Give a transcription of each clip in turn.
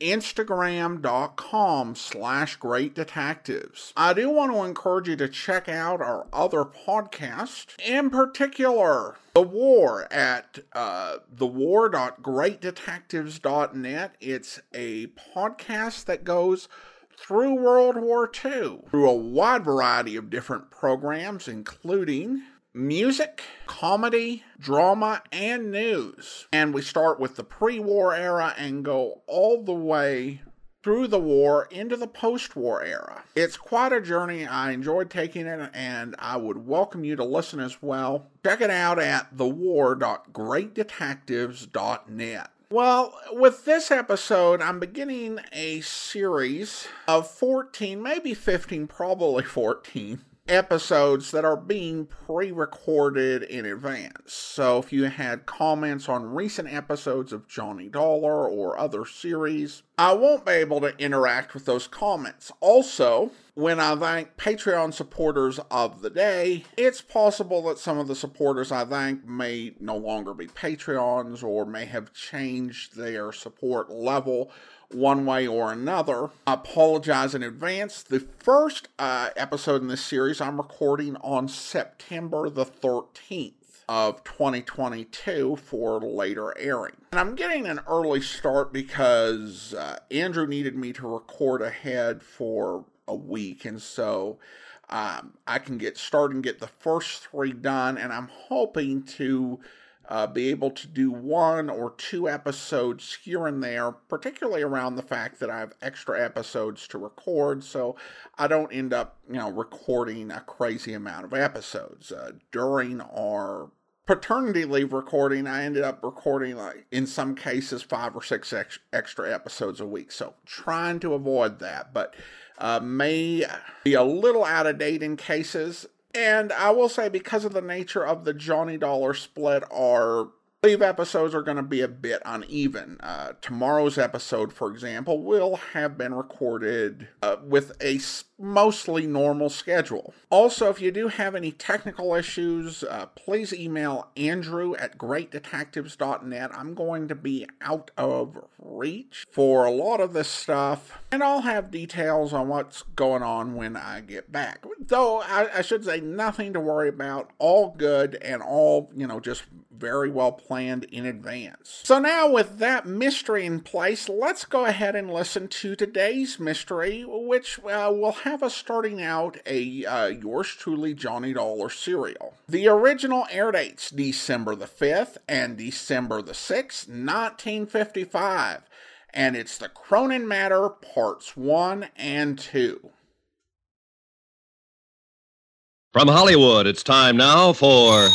instagram.com slash great detectives. I do want to encourage you to check out our other podcast, in particular, The War at uh, thewar.greatdetectives.net. It's a podcast that goes through World War II, through a wide variety of different programs, including music, comedy, drama, and news. And we start with the pre war era and go all the way through the war into the post war era. It's quite a journey. I enjoyed taking it, and I would welcome you to listen as well. Check it out at thewar.greatdetectives.net. Well, with this episode, I'm beginning a series of 14, maybe 15, probably 14 episodes that are being pre recorded in advance. So if you had comments on recent episodes of Johnny Dollar or other series, I won't be able to interact with those comments. Also, when I thank Patreon supporters of the day, it's possible that some of the supporters I thank may no longer be Patreons or may have changed their support level one way or another. I apologize in advance. The first uh, episode in this series I'm recording on September the 13th of 2022 for later airing. And I'm getting an early start because uh, Andrew needed me to record ahead for a week, and so um, I can get started and get the first three done, and I'm hoping to uh, be able to do one or two episodes here and there, particularly around the fact that I have extra episodes to record, so I don't end up, you know, recording a crazy amount of episodes. Uh, during our paternity leave recording, I ended up recording, like, in some cases, five or six ex- extra episodes a week, so trying to avoid that, but uh, may be a little out of date in cases and I will say, because of the nature of the Johnny Dollar split, our leave episodes are going to be a bit uneven. Uh, tomorrow's episode, for example, will have been recorded uh, with a mostly normal schedule. Also, if you do have any technical issues, uh, please email Andrew at greatdetectives.net. I'm going to be out of reach for a lot of this stuff, and I'll have details on what's going on when I get back. Though I, I should say, nothing to worry about, all good, and all, you know, just very well planned in advance. So, now with that mystery in place, let's go ahead and listen to today's mystery, which uh, will have us starting out a uh, yours truly Johnny Dollar serial. The original air dates December the 5th and December the 6th, 1955, and it's the Cronin Matter Parts 1 and 2. From Hollywood, it's time now for.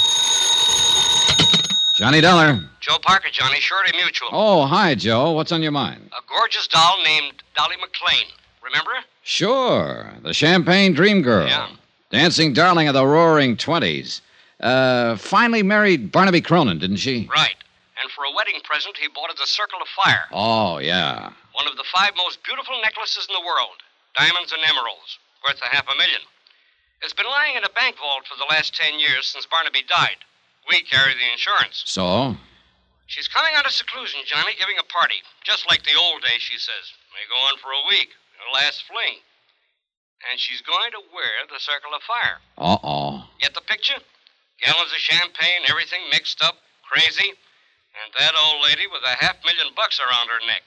Johnny Dollar. Joe Parker, Johnny, Surety Mutual. Oh, hi, Joe. What's on your mind? A gorgeous doll named Dolly McLean. Remember? Sure. The Champagne Dream Girl. Yeah. Dancing darling of the roaring 20s. Uh, finally married Barnaby Cronin, didn't she? Right. And for a wedding present, he bought her the Circle of Fire. Oh, yeah. One of the five most beautiful necklaces in the world. Diamonds and emeralds. Worth a half a million. It's been lying in a bank vault for the last ten years since Barnaby died. We carry the insurance. So? She's coming out of seclusion, Johnny, giving a party. Just like the old days, she says. May go on for a week. Her last fling. And she's going to wear the Circle of Fire. Uh oh. Get the picture? Gallons of champagne, everything mixed up, crazy. And that old lady with a half million bucks around her neck.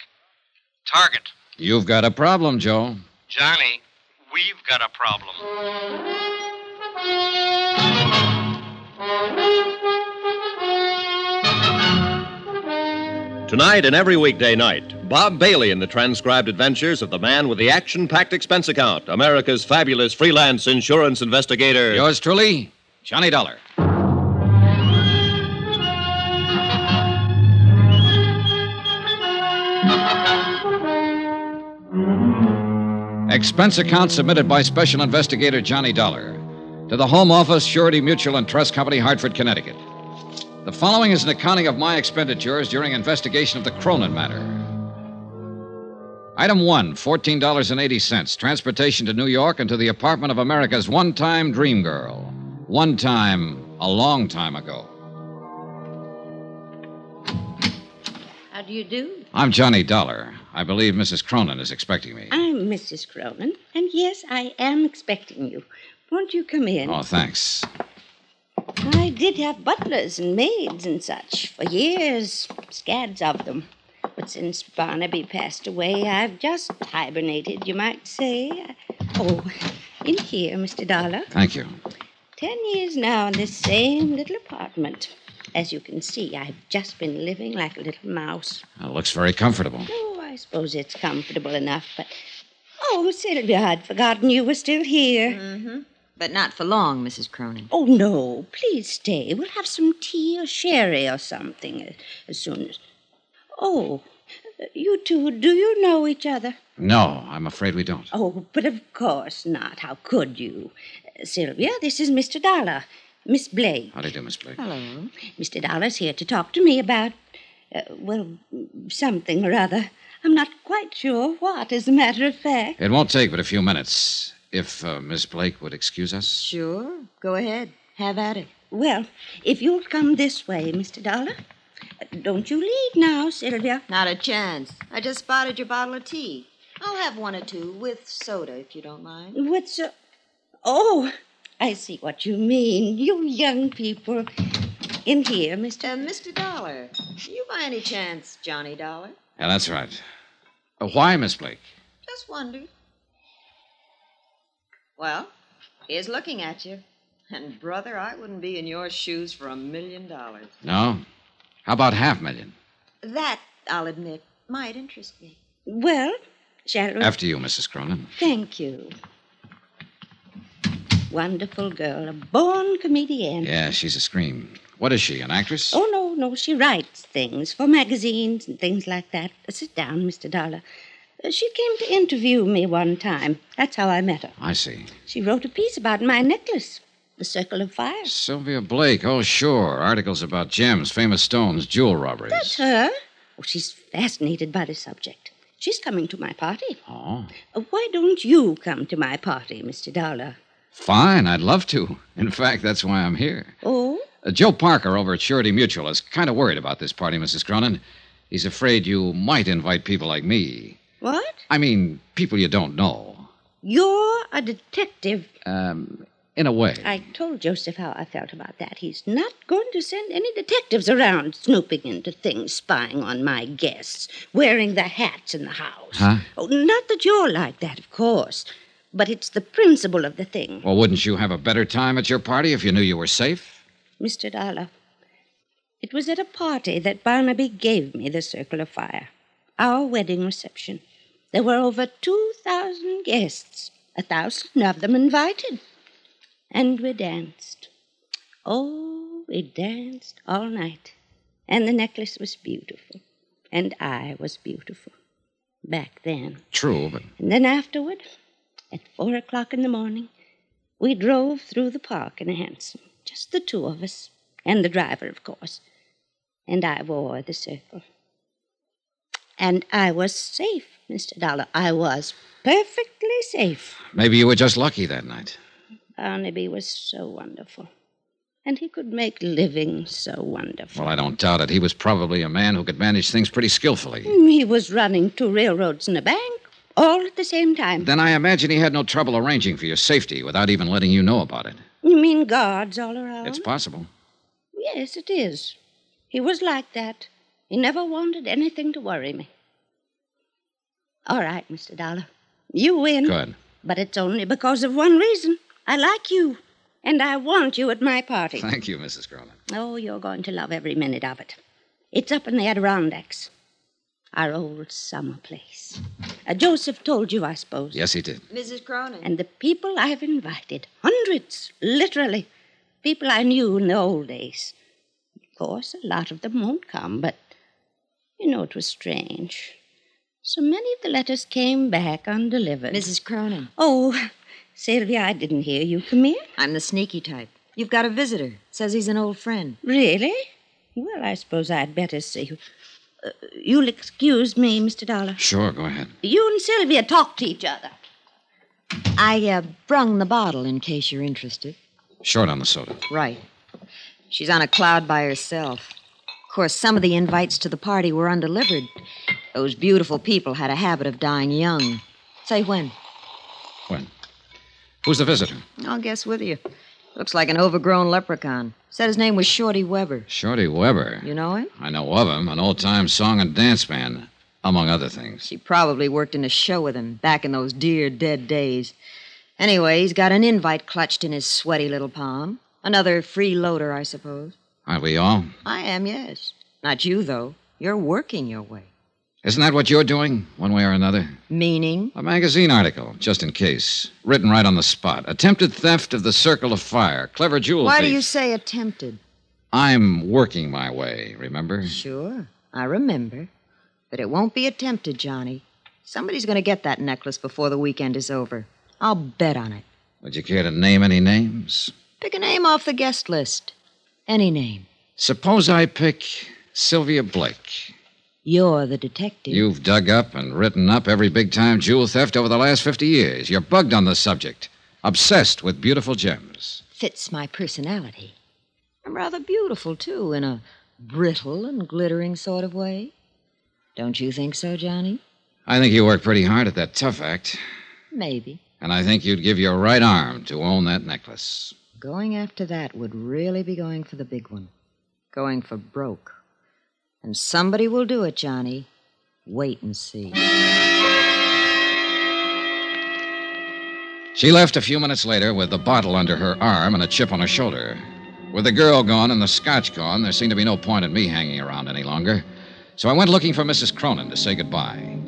Target. You've got a problem, Joe. Johnny, we've got a problem. Tonight and every weekday night, Bob Bailey in the transcribed adventures of the man with the action packed expense account, America's fabulous freelance insurance investigator. Yours truly, Johnny Dollar. Expense account submitted by Special Investigator Johnny Dollar. To the Home Office, Surety Mutual and Trust Company, Hartford, Connecticut. The following is an accounting of my expenditures during investigation of the Cronin matter. Item one $14.80. Transportation to New York and to the apartment of America's one time dream girl. One time, a long time ago. How do you do? I'm Johnny Dollar. I believe Mrs. Cronin is expecting me. I'm Mrs. Cronin, and yes, I am expecting you. Won't you come in? Oh, thanks. I did have butlers and maids and such for years, scads of them. But since Barnaby passed away, I've just hibernated, you might say. Oh, in here, Mr. Dollar. Thank you. Ten years now in this same little apartment. As you can see, I've just been living like a little mouse. It looks very comfortable. Oh, I suppose it's comfortable enough, but. Oh, Sylvia, I'd forgotten you were still here. Mm-hmm. But not for long, Mrs. Cronin. Oh, no. Please stay. We'll have some tea or sherry or something as, as soon as. Oh, you two, do you know each other? No, I'm afraid we don't. Oh, but of course not. How could you? Sylvia, this is Mr. Dollar. Miss Blake. How do you do, Miss Blake? Hello. Mr. Dollar's here to talk to me about, uh, well, something or other. I'm not quite sure what, as a matter of fact. It won't take but a few minutes. If uh, Miss Blake would excuse us. Sure. Go ahead. Have at it. Well, if you'll come this way, Mr. Dollar. Don't you leave now, Sylvia. Not a chance. I just spotted your bottle of tea. I'll have one or two with soda, if you don't mind. What's so. Oh, I see what you mean. You young people. In here, Mr. Uh, Mr. Dollar, you by any chance Johnny Dollar? Yeah, that's right. Uh, why, Miss Blake? Just wondered. Well, he's looking at you. And, brother, I wouldn't be in your shoes for a million dollars. No? How about half million? That, I'll admit, might interest me. Well, shall we? After you, Mrs. Cronin. Thank you. Wonderful girl, a born comedian. Yeah, she's a scream. What is she, an actress? Oh, no, no. She writes things for magazines and things like that. Sit down, Mr. Dollar. She came to interview me one time. That's how I met her. I see. She wrote a piece about my necklace, the Circle of Fire. Sylvia Blake. Oh, sure. Articles about gems, famous stones, jewel robberies. That's her. Oh, she's fascinated by the subject. She's coming to my party. Oh. Uh, Why don't you come to my party, Mr. Dollar? Fine, I'd love to. In fact, that's why I'm here. Oh? Uh, Joe Parker over at Surety Mutual is kind of worried about this party, Mrs. Cronin. He's afraid you might invite people like me. What? I mean, people you don't know. You're a detective. Um, in a way. I told Joseph how I felt about that. He's not going to send any detectives around snooping into things, spying on my guests, wearing the hats in the house. Huh? Oh, not that you're like that, of course, but it's the principle of the thing. Well, wouldn't you have a better time at your party if you knew you were safe? Mr. Dollar, it was at a party that Barnaby gave me the Circle of Fire, our wedding reception. There were over 2,000 guests, a thousand of them invited. And we danced. Oh, we danced all night. And the necklace was beautiful. And I was beautiful. Back then. True, but And then afterward, at four o'clock in the morning, we drove through the park in a hansom. Just the two of us. And the driver, of course. And I wore the circle. And I was safe, Mr. Dollar. I was perfectly safe. maybe you were just lucky that night. Barnaby was so wonderful. And he could make living so wonderful. Well, I don't doubt it. He was probably a man who could manage things pretty skillfully. Mm, he was running two railroads and a bank all at the same time. Then I imagine he had no trouble arranging for your safety without even letting you know about it. You mean guards all around? It's possible. Yes, it is. He was like that. He never wanted anything to worry me. All right, Mr. Dollar. You win. Good. But it's only because of one reason. I like you. And I want you at my party. Thank you, Mrs. Cronin. Oh, you're going to love every minute of it. It's up in the Adirondacks. Our old summer place. Uh, Joseph told you, I suppose. Yes, he did. Mrs. Cronin. And the people I've invited, hundreds, literally, people I knew in the old days. Of course, a lot of them won't come, but you know, it was strange. So many of the letters came back undelivered. Mrs. Cronin. Oh, Sylvia, I didn't hear you. Come in. I'm the sneaky type. You've got a visitor. Says he's an old friend. Really? Well, I suppose I'd better see. Uh, you'll excuse me, Mr. Dollar. Sure, go ahead. You and Sylvia talk to each other. I uh, brung the bottle in case you're interested. Short on the soda. Right. She's on a cloud by herself. Of course, some of the invites to the party were undelivered. Those beautiful people had a habit of dying young. Say when. When? Who's the visitor? I'll guess with you. Looks like an overgrown leprechaun. Said his name was Shorty Weber. Shorty Weber. You know him? I know of him, an old time song and dance man, among other things. She probably worked in a show with him back in those dear dead days. Anyway, he's got an invite clutched in his sweaty little palm. Another freeloader, I suppose. Aren't we all? I am, yes. Not you, though. You're working your way. Isn't that what you're doing, one way or another? Meaning? A magazine article, just in case. Written right on the spot. Attempted theft of the Circle of Fire. Clever jewel Why do you say attempted? I'm working my way, remember? Sure, I remember. But it won't be attempted, Johnny. Somebody's going to get that necklace before the weekend is over. I'll bet on it. Would you care to name any names? Pick a name off the guest list. Any name. Suppose I pick Sylvia Blake. You're the detective. You've dug up and written up every big time jewel theft over the last 50 years. You're bugged on the subject, obsessed with beautiful gems. Fits my personality. I'm rather beautiful, too, in a brittle and glittering sort of way. Don't you think so, Johnny? I think you work pretty hard at that tough act, Maybe. and I think you'd give your right arm to own that necklace. Going after that would really be going for the big one. Going for broke. And somebody will do it, Johnny. Wait and see. She left a few minutes later with the bottle under her arm and a chip on her shoulder. With the girl gone and the scotch gone, there seemed to be no point in me hanging around any longer. So I went looking for Mrs. Cronin to say goodbye.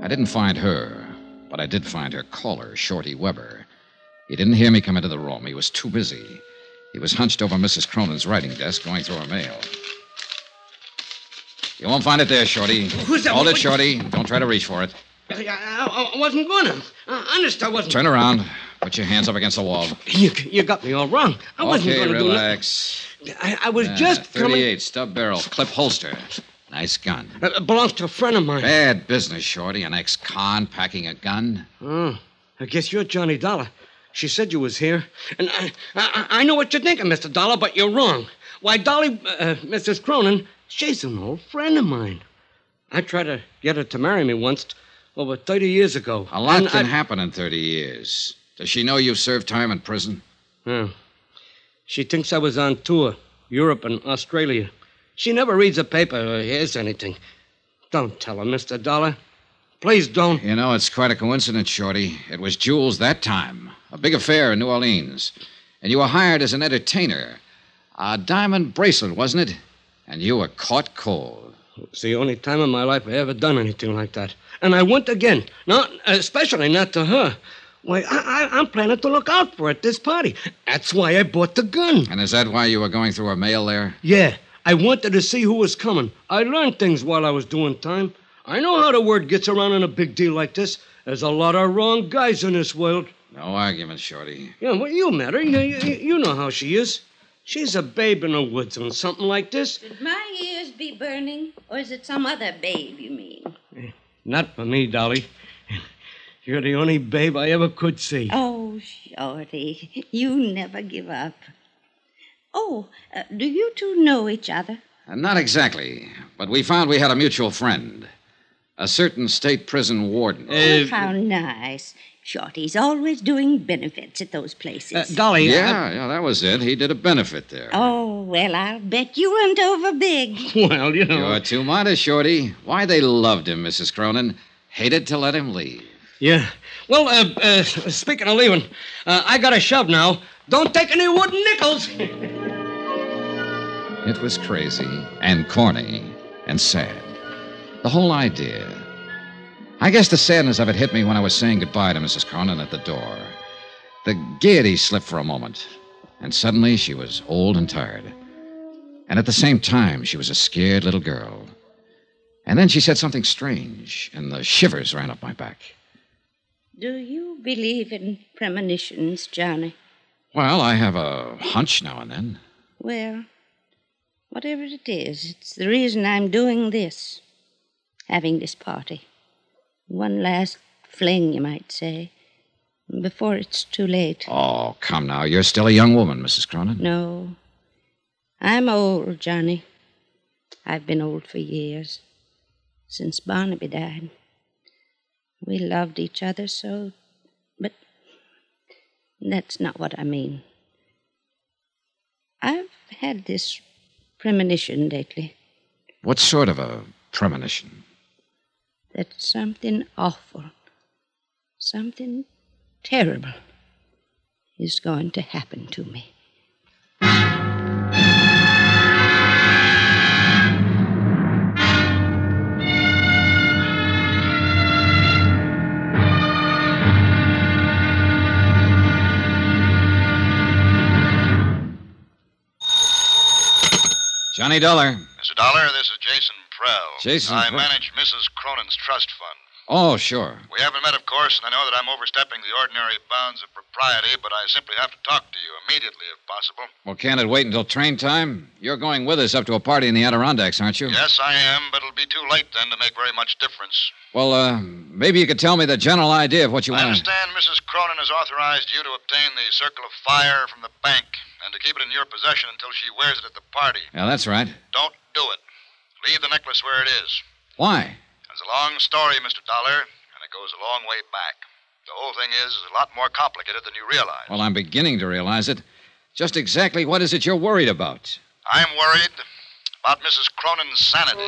I didn't find her, but I did find her caller, Shorty Weber. He didn't hear me come into the room. He was too busy. He was hunched over Mrs. Cronin's writing desk, going through her mail. You won't find it there, Shorty. Who's that? Hold it, Shorty. Don't try to reach for it. I, I, I wasn't gonna. Uh, honest, I wasn't. Turn around. Put your hands up against the wall. You, you got me all wrong. I wasn't gonna relax. do nothing. I, I was Ah, just coming. 38, stub barrel, clip holster. Nice gun. Uh, it belongs to a friend of mine. Bad business, Shorty. An ex-con packing a gun. Oh, I guess you're Johnny Dollar. She said you was here, and I, I, I know what you're thinking, Mister Dollar, but you're wrong. Why, Dolly, uh, Mrs. Cronin, she's an old friend of mine. I tried to get her to marry me once, over 30 years ago. A lot and can I- happen in 30 years. Does she know you've served time in prison? Yeah. She thinks I was on tour, Europe and Australia. She never reads a paper or hears anything. Don't tell her, Mr. Dollar. Please don't. You know, it's quite a coincidence, Shorty. It was jewels that time. A big affair in New Orleans. And you were hired as an entertainer. A diamond bracelet, wasn't it? And you were caught cold. It's the only time in my life I ever done anything like that. And I went again. Not, especially not to her. Why, I, I, I'm planning to look out for her at this party. That's why I bought the gun. And is that why you were going through her mail there? Yeah, I wanted to see who was coming. I learned things while I was doing time. I know how the word gets around in a big deal like this. There's a lot of wrong guys in this world. No argument, Shorty. Yeah, well, you met her. You, you, you know how she is. She's a babe in the woods on something like this. Should my ears be burning, or is it some other babe you mean? Not for me, Dolly. You're the only babe I ever could see. Oh, Shorty, you never give up. Oh, uh, do you two know each other? Uh, Not exactly, but we found we had a mutual friend. A certain state prison warden. oh, how nice. Shorty's always doing benefits at those places. Uh, Dolly. yeah, yeah, that was it. He did a benefit there. oh, well, I'll bet you went over big. Well, you know. You're too modest, Shorty. Why they loved him, Mrs. Cronin. Hated to let him leave. Yeah. Well, uh, uh, speaking of leaving, uh, I got a shove now. Don't take any wooden nickels. It was crazy and corny and sad. The whole idea. I guess the sadness of it hit me when I was saying goodbye to Mrs. Cronin at the door. The gaiety slipped for a moment, and suddenly she was old and tired. And at the same time, she was a scared little girl. And then she said something strange, and the shivers ran up my back. Do you believe in premonitions, Johnny? Well, I have a hunch now and then. Well, whatever it is, it's the reason I'm doing this. Having this party. One last fling, you might say, before it's too late. Oh, come now. You're still a young woman, Mrs. Cronin. No. I'm old, Johnny. I've been old for years. Since Barnaby died. We loved each other so, but that's not what I mean. I've had this premonition lately What sort of a premonition? That something awful, something terrible is going to happen to me. Johnny Dollar. Mr. Dollar, this is Jason Jason I manage Mrs. Cronin's trust fund. Oh, sure. We haven't met, of course, and I know that I'm overstepping the ordinary bounds of propriety, but I simply have to talk to you immediately, if possible. Well, can't it wait until train time? You're going with us up to a party in the Adirondacks, aren't you? Yes, I am, but it'll be too late then to make very much difference. Well, uh, maybe you could tell me the general idea of what you I want. I understand Mrs. Cronin has authorized you to obtain the Circle of Fire from the bank and to keep it in your possession until she wears it at the party. Yeah, that's right. Don't do it. Leave the necklace where it is. Why? It's a long story, Mr. Dollar, and it goes a long way back. The whole thing is, is a lot more complicated than you realize. Well, I'm beginning to realize it. Just exactly what is it you're worried about? I'm worried about Mrs. Cronin's sanity.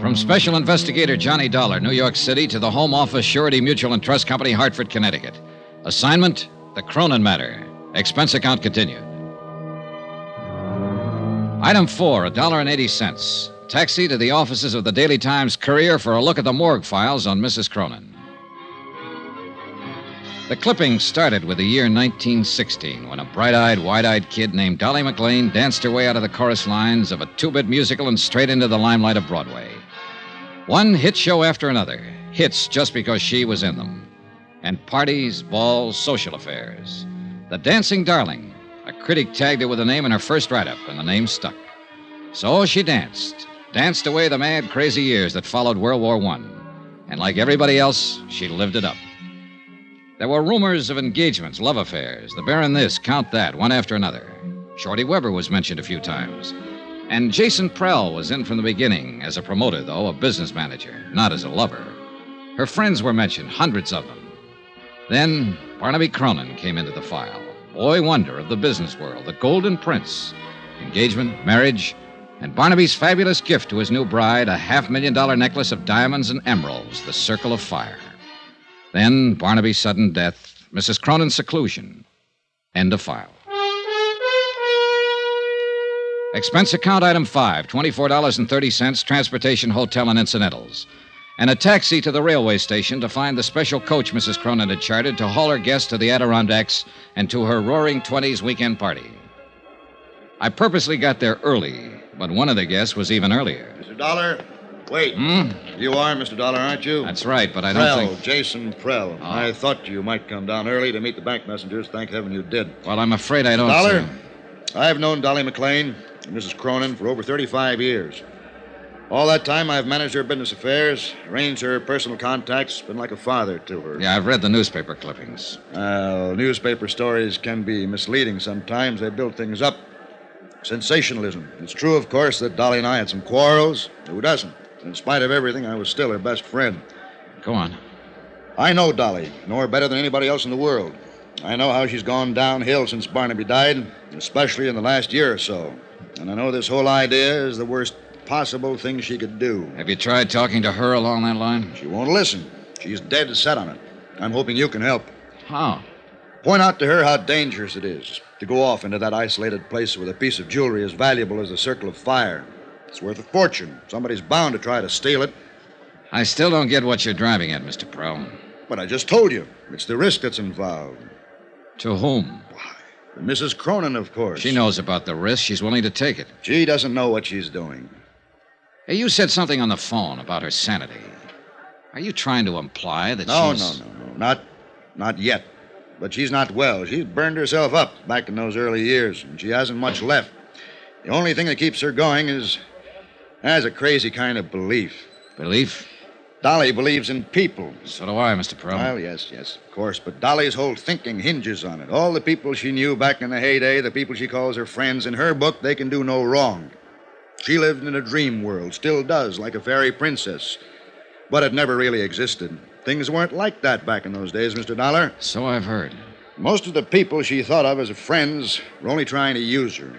From Special Investigator Johnny Dollar, New York City, to the Home Office Surety Mutual and Trust Company, Hartford, Connecticut. Assignment The Cronin Matter. Expense account continued. Item four, a dollar and eighty cents. Taxi to the offices of the Daily Times Courier for a look at the morgue files on Mrs. Cronin. The clipping started with the year 1916 when a bright eyed, wide eyed kid named Dolly McLean danced her way out of the chorus lines of a two bit musical and straight into the limelight of Broadway. One hit show after another, hits just because she was in them. And parties, balls, social affairs. The Dancing Darling. A critic tagged her with a name in her first write up, and the name stuck. So she danced, danced away the mad, crazy years that followed World War I. And like everybody else, she lived it up. There were rumors of engagements, love affairs, the Baron this, Count that, one after another. Shorty Weber was mentioned a few times. And Jason Prell was in from the beginning, as a promoter, though, a business manager, not as a lover. Her friends were mentioned, hundreds of them. Then Barnaby Cronin came into the file. Boy wonder of the business world, the golden prince. Engagement, marriage, and Barnaby's fabulous gift to his new bride a half million dollar necklace of diamonds and emeralds, the Circle of Fire. Then Barnaby's sudden death, Mrs. Cronin's seclusion. End of file. Expense account item five $24.30, transportation, hotel, and incidentals. And a taxi to the railway station to find the special coach Mrs. Cronin had chartered to haul her guests to the Adirondacks and to her roaring 20s weekend party. I purposely got there early, but one of the guests was even earlier. Mr. Dollar, wait. Hmm? You are Mr. Dollar, aren't you? That's right, but I don't Prell, think. Jason Prell. Oh. I thought you might come down early to meet the bank messengers. Thank heaven you did. Well, I'm afraid I don't. Dollar, see- I've known Dolly McLean and Mrs. Cronin for over 35 years. All that time, I've managed her business affairs, arranged her personal contacts, been like a father to her. Yeah, I've read the newspaper clippings. Well, newspaper stories can be misleading sometimes. They build things up. Sensationalism. It's true, of course, that Dolly and I had some quarrels. Who doesn't? In spite of everything, I was still her best friend. Go on. I know Dolly, know her better than anybody else in the world. I know how she's gone downhill since Barnaby died, especially in the last year or so. And I know this whole idea is the worst possible thing she could do. Have you tried talking to her along that line? She won't listen. She's dead set on it. I'm hoping you can help. How? Point out to her how dangerous it is to go off into that isolated place with a piece of jewelry as valuable as a circle of fire. It's worth a fortune. Somebody's bound to try to steal it. I still don't get what you're driving at, Mr. Prell. But I just told you, it's the risk that's involved. To whom? Why, Mrs. Cronin, of course. She knows about the risk. She's willing to take it. She doesn't know what she's doing. Hey, you said something on the phone about her sanity. Are you trying to imply that No, she's... no, no, no. Not, not yet. But she's not well. She's burned herself up back in those early years, and she hasn't much left. The only thing that keeps her going is has a crazy kind of belief. Belief? Dolly believes in people. So do I, Mr. Prell. Well, yes, yes, of course. But Dolly's whole thinking hinges on it. All the people she knew back in the heyday, the people she calls her friends, in her book, they can do no wrong. She lived in a dream world, still does, like a fairy princess. But it never really existed. Things weren't like that back in those days, Mr. Dollar. So I've heard. Most of the people she thought of as friends were only trying to use her.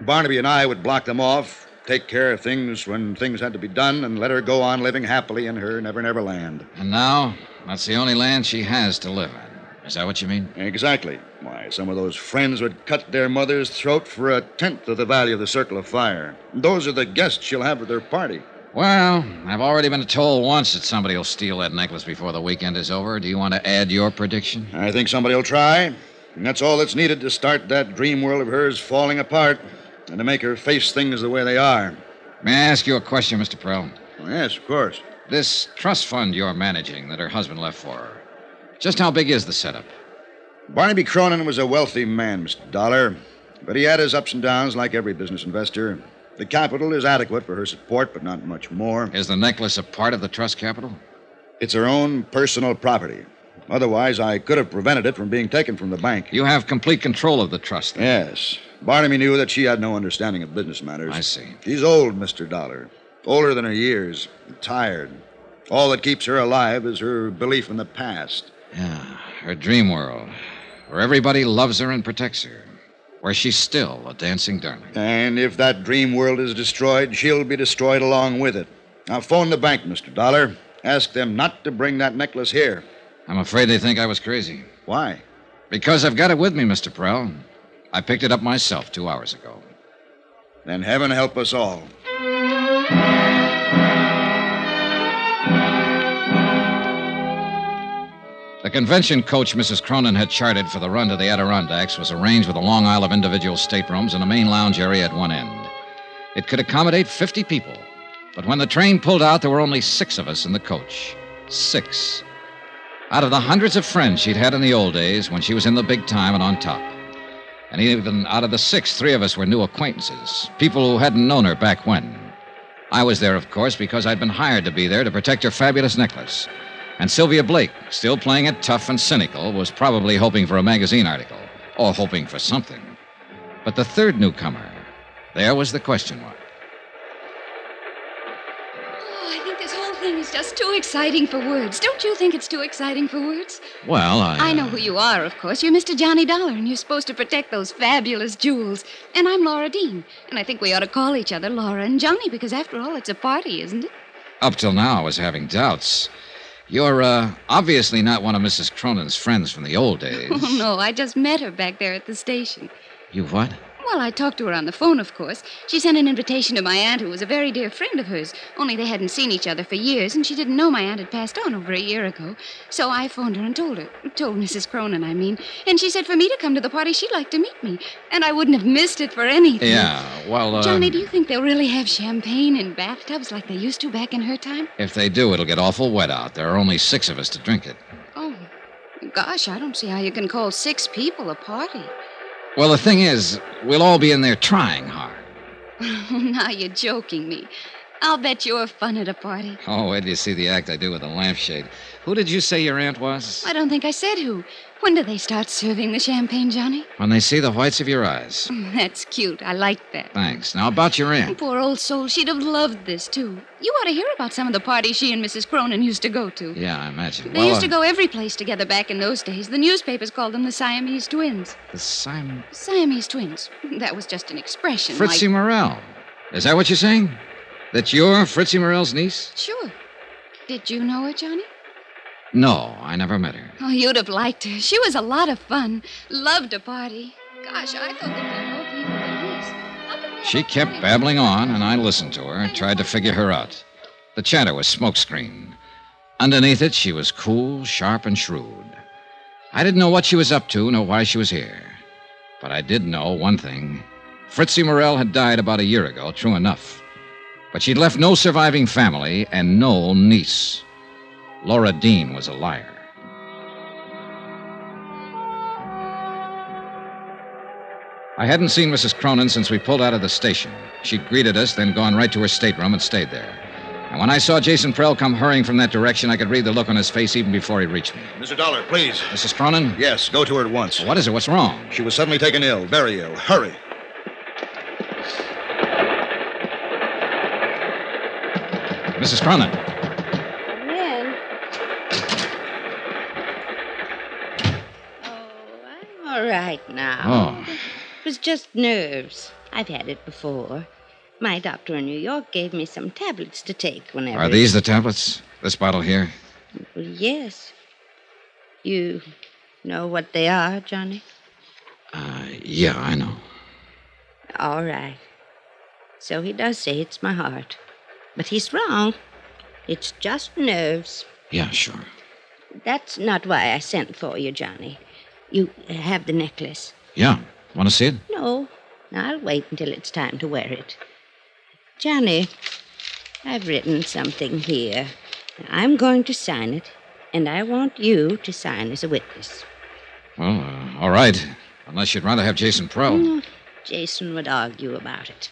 Barnaby and I would block them off, take care of things when things had to be done, and let her go on living happily in her never never land. And now, that's the only land she has to live in. Is that what you mean? Exactly. Why, some of those friends would cut their mother's throat for a tenth of the value of the Circle of Fire. Those are the guests she'll have at their party. Well, I've already been told once that somebody will steal that necklace before the weekend is over. Do you want to add your prediction? I think somebody will try, and that's all that's needed to start that dream world of hers falling apart and to make her face things the way they are. May I ask you a question, Mr. Prell? Oh, yes, of course. This trust fund you're managing that her husband left for her, just how big is the setup? Barnaby Cronin was a wealthy man, Mr. Dollar, but he had his ups and downs like every business investor. The capital is adequate for her support, but not much more. Is the necklace a part of the trust capital? It's her own personal property. Otherwise, I could have prevented it from being taken from the bank. You have complete control of the trust. then? Yes. Barnaby knew that she had no understanding of business matters. I see. She's old, Mr. Dollar. Older than her years. Tired. All that keeps her alive is her belief in the past. Yeah, her dream world, where everybody loves her and protects her, where she's still a dancing darling. And if that dream world is destroyed, she'll be destroyed along with it. Now, phone the bank, Mr. Dollar. Ask them not to bring that necklace here. I'm afraid they think I was crazy. Why? Because I've got it with me, Mr. Prell. I picked it up myself two hours ago. Then heaven help us all. The convention coach Mrs. Cronin had chartered for the run to the Adirondacks was arranged with a long aisle of individual staterooms and a main lounge area at one end. It could accommodate 50 people, but when the train pulled out, there were only six of us in the coach. Six. Out of the hundreds of friends she'd had in the old days when she was in the big time and on top. And even out of the six, three of us were new acquaintances, people who hadn't known her back when. I was there, of course, because I'd been hired to be there to protect her fabulous necklace. And Sylvia Blake, still playing it tough and cynical, was probably hoping for a magazine article, or hoping for something. But the third newcomer, there was the question mark. Oh, I think this whole thing is just too exciting for words. Don't you think it's too exciting for words? Well, I. I know uh, who you are, of course. You're Mr. Johnny Dollar, and you're supposed to protect those fabulous jewels. And I'm Laura Dean. And I think we ought to call each other Laura and Johnny, because after all, it's a party, isn't it? Up till now, I was having doubts. You're, uh, obviously not one of Mrs. Cronin's friends from the old days. Oh, no, I just met her back there at the station. You what? Well, I talked to her on the phone, of course. She sent an invitation to my aunt, who was a very dear friend of hers. Only they hadn't seen each other for years, and she didn't know my aunt had passed on over a year ago. So I phoned her and told her. Told Mrs. Cronin, I mean. And she said for me to come to the party, she'd like to meet me. And I wouldn't have missed it for anything. Yeah, well, uh, Johnny, do you think they'll really have champagne in bathtubs like they used to back in her time? if they do, it'll get awful wet out. There are only six of us to drink it. Oh, gosh, I don't see how you can call six people a party. Well, the thing is, we'll all be in there trying hard. now you're joking me. I'll bet you're fun at a party. Oh, wait till you see the act I do with the lampshade. Who did you say your aunt was? I don't think I said who. When do they start serving the champagne, Johnny? When they see the whites of your eyes. That's cute. I like that. Thanks. Now, about your aunt. Poor old soul, she'd have loved this, too. You ought to hear about some of the parties she and Mrs. Cronin used to go to. Yeah, I imagine. They well, used to uh, go every place together back in those days. The newspapers called them the Siamese twins. The. Siamese twins. That was just an expression. Fritzy like... Morel. Is that what you're saying? That you're Fritzy Morel's niece? Sure. Did you know her, Johnny? No, I never met her. Oh, you'd have liked her. She was a lot of fun. Loved to party. Gosh, I thought there'd be more people than this. How come we She kept babbling on, and I listened to her, tried to figure her out. The chatter was smokescreen. Underneath it, she was cool, sharp, and shrewd. I didn't know what she was up to, nor why she was here. But I did know one thing. Fritzie Morel had died about a year ago, true enough. But she'd left no surviving family and no niece. Laura Dean was a liar. I hadn't seen Mrs. Cronin since we pulled out of the station. She'd greeted us, then gone right to her stateroom and stayed there. And when I saw Jason Prell come hurrying from that direction, I could read the look on his face even before he reached me. Mr. Dollar, please. Mrs. Cronin? Yes, go to her at once. What is it? What's wrong? She was suddenly taken ill, very ill. Hurry. Mrs. Cronin. Come in. Oh, I'm all right now. Oh. It was just nerves. I've had it before. My doctor in New York gave me some tablets to take whenever. Are these the tablets? This bottle here? Well, yes. You know what they are, Johnny? Uh, yeah, I know. All right. So he does say it's my heart. But he's wrong. It's just nerves. Yeah, sure. That's not why I sent for you, Johnny. You have the necklace. Yeah. Want to see it? No, I'll wait until it's time to wear it. Johnny, I've written something here. I'm going to sign it, and I want you to sign as a witness. Well, uh, all right. Unless you'd rather have Jason Prell. No, Jason would argue about it.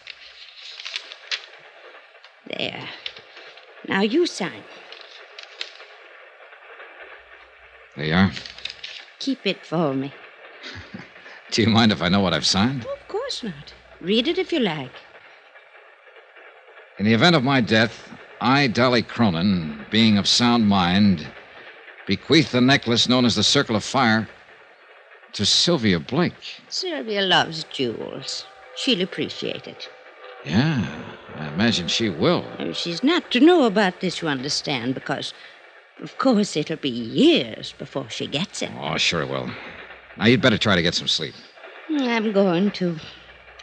There. Now you sign. There you are. Keep it for me. Do you mind if I know what I've signed? Of course not. Read it if you like. In the event of my death, I, Dolly Cronin, being of sound mind, bequeath the necklace known as the Circle of Fire to Sylvia Blake. Sylvia loves jewels. She'll appreciate it. Yeah, imagine she will. And She's not to know about this, you understand, because, of course, it'll be years before she gets it. Oh, sure it will. Now, you'd better try to get some sleep. I'm going to.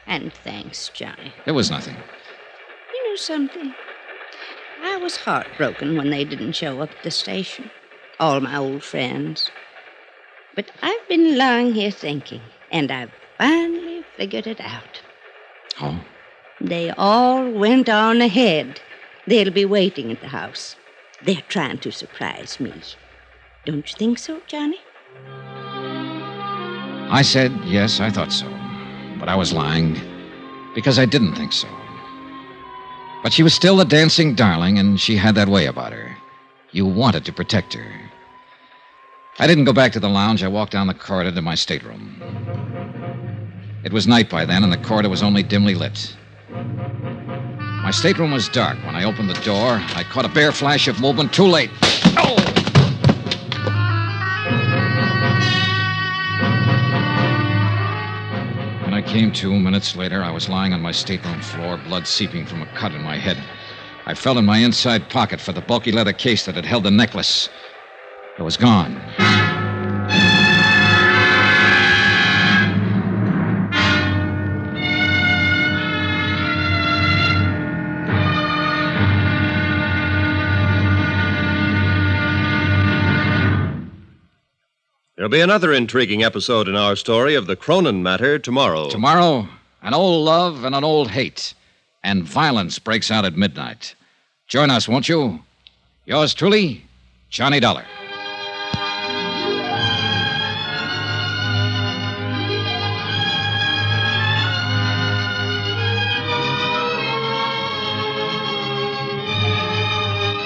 And thanks, Johnny. It was nothing. You know something? I was heartbroken when they didn't show up at the station. All my old friends. But I've been lying here thinking, and I've finally figured it out. Oh? They all went on ahead. They'll be waiting at the house. They're trying to surprise me. Don't you think so, Johnny? I said, yes, I thought so. But I was lying because I didn't think so. But she was still a dancing darling, and she had that way about her. You wanted to protect her. I didn't go back to the lounge. I walked down the corridor to my stateroom. It was night by then, and the corridor was only dimly lit. My stateroom was dark. When I opened the door, I caught a bare flash of movement too late. Oh! When I came to minutes later, I was lying on my stateroom floor, blood seeping from a cut in my head. I felt in my inside pocket for the bulky leather case that had held the necklace. It was gone. Be another intriguing episode in our story of the Cronin matter tomorrow. Tomorrow, an old love and an old hate, and violence breaks out at midnight. Join us, won't you? Yours truly, Johnny Dollar.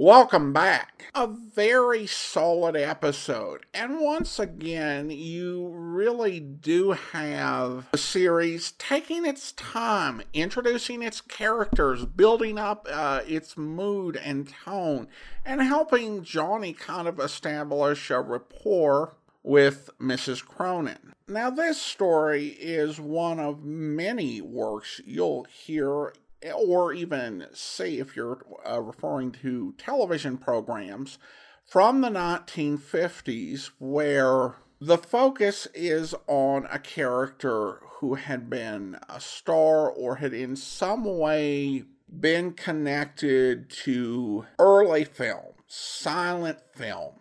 Welcome back. A very solid episode. And once again, you really do have a series taking its time, introducing its characters, building up uh, its mood and tone, and helping Johnny kind of establish a rapport with Mrs. Cronin. Now, this story is one of many works you'll hear or even see if you're uh, referring to television programs from the 1950s where the focus is on a character who had been a star or had in some way been connected to early film, silent film,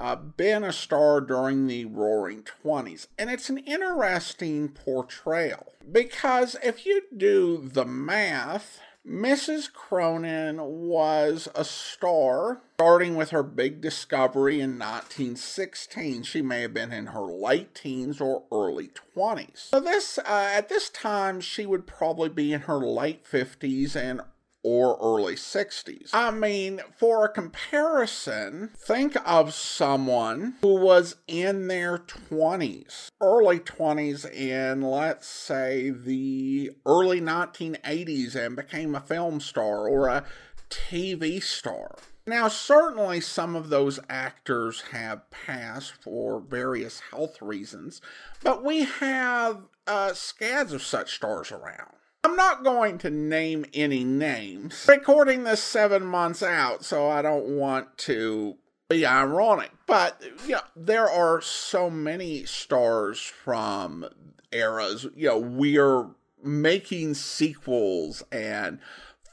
uh, been a star during the roaring 20s. And it's an interesting portrayal because if you do the math, Mrs. Cronin was a star starting with her big discovery in 1916. She may have been in her late teens or early 20s. So this uh, at this time she would probably be in her late 50s and or early 60s. I mean, for a comparison, think of someone who was in their 20s, early 20s in, let's say, the early 1980s and became a film star or a TV star. Now, certainly some of those actors have passed for various health reasons, but we have uh, scads of such stars around. I'm not going to name any names. Recording this seven months out, so I don't want to be ironic. But you know, there are so many stars from eras. You know, we're making sequels and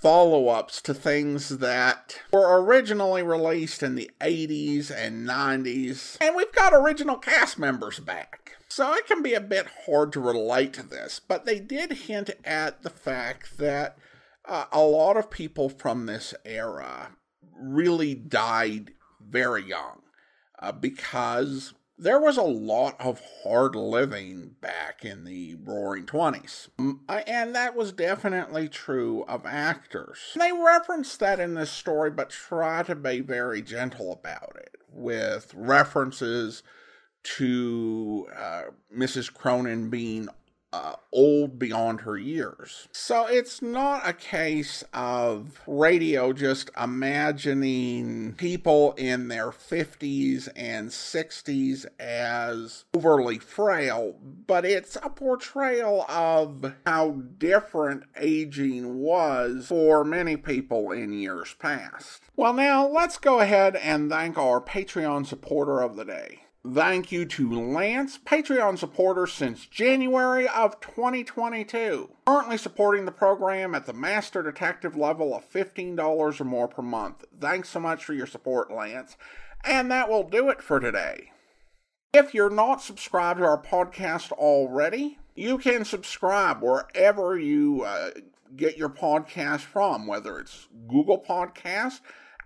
follow ups to things that were originally released in the 80s and 90s. And we've got original cast members back. So it can be a bit hard to relate to this, but they did hint at the fact that uh, a lot of people from this era really died very young uh, because there was a lot of hard living back in the roaring 20s. Mm, uh, and that was definitely true of actors. They reference that in this story, but try to be very gentle about it with references to uh, Mrs. Cronin being uh, old beyond her years. So it's not a case of radio just imagining people in their 50s and 60s as overly frail, but it's a portrayal of how different aging was for many people in years past. Well, now let's go ahead and thank our Patreon supporter of the day. Thank you to Lance, Patreon supporter since January of 2022. Currently supporting the program at the Master Detective level of $15 or more per month. Thanks so much for your support, Lance. And that will do it for today. If you're not subscribed to our podcast already, you can subscribe wherever you uh, get your podcast from, whether it's Google Podcast,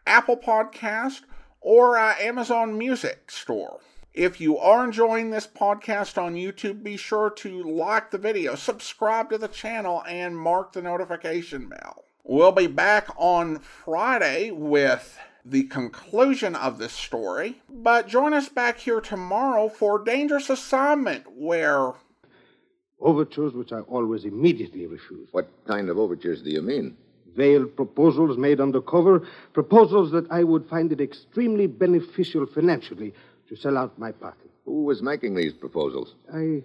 Apple Podcast, or uh, Amazon Music Store. If you are enjoying this podcast on YouTube, be sure to like the video, subscribe to the channel, and mark the notification bell. We'll be back on Friday with the conclusion of this story, but join us back here tomorrow for Dangerous Assignment, where. Overtures which I always immediately refuse. What kind of overtures do you mean? Veiled proposals made under cover, proposals that I would find it extremely beneficial financially to sell out my party. Who was making these proposals? I,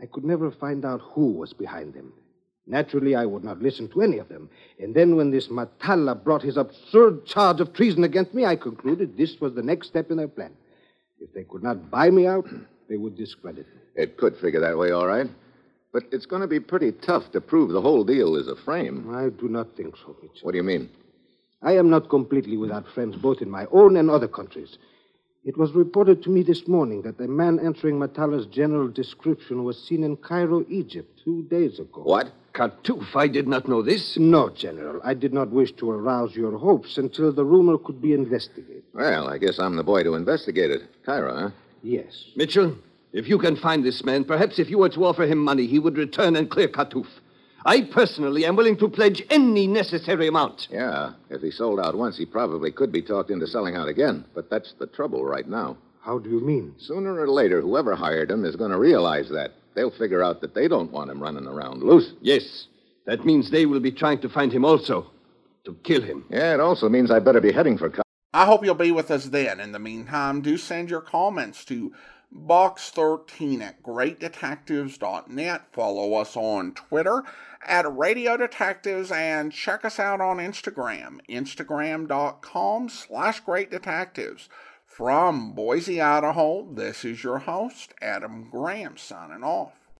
I could never find out who was behind them. Naturally, I would not listen to any of them. And then, when this Matala brought his absurd charge of treason against me, I concluded this was the next step in their plan. If they could not buy me out, they would discredit me. It could figure that way, all right. But it's going to be pretty tough to prove the whole deal is a frame. I do not think so, Mitchell. What do you mean? I am not completely without friends, both in my own and other countries. It was reported to me this morning that the man answering Matala's general description was seen in Cairo, Egypt, two days ago. What? Katouf, I did not know this. No, General. I did not wish to arouse your hopes until the rumor could be investigated. Well, I guess I'm the boy to investigate it. Cairo, huh? Yes. Mitchell, if you can find this man, perhaps if you were to offer him money, he would return and clear Katouf. I personally am willing to pledge any necessary amount. Yeah, if he sold out once, he probably could be talked into selling out again. But that's the trouble right now. How do you mean? Sooner or later, whoever hired him is going to realize that. They'll figure out that they don't want him running around loose. Yes. That means they will be trying to find him also. To kill him. Yeah, it also means I better be heading for. I hope you'll be with us then. In the meantime, do send your comments to box13 at greatdetectives.net. Follow us on Twitter at Radio Detectives and check us out on Instagram, instagram.com slash great detectives. From Boise, Idaho, this is your host, Adam Graham, signing off.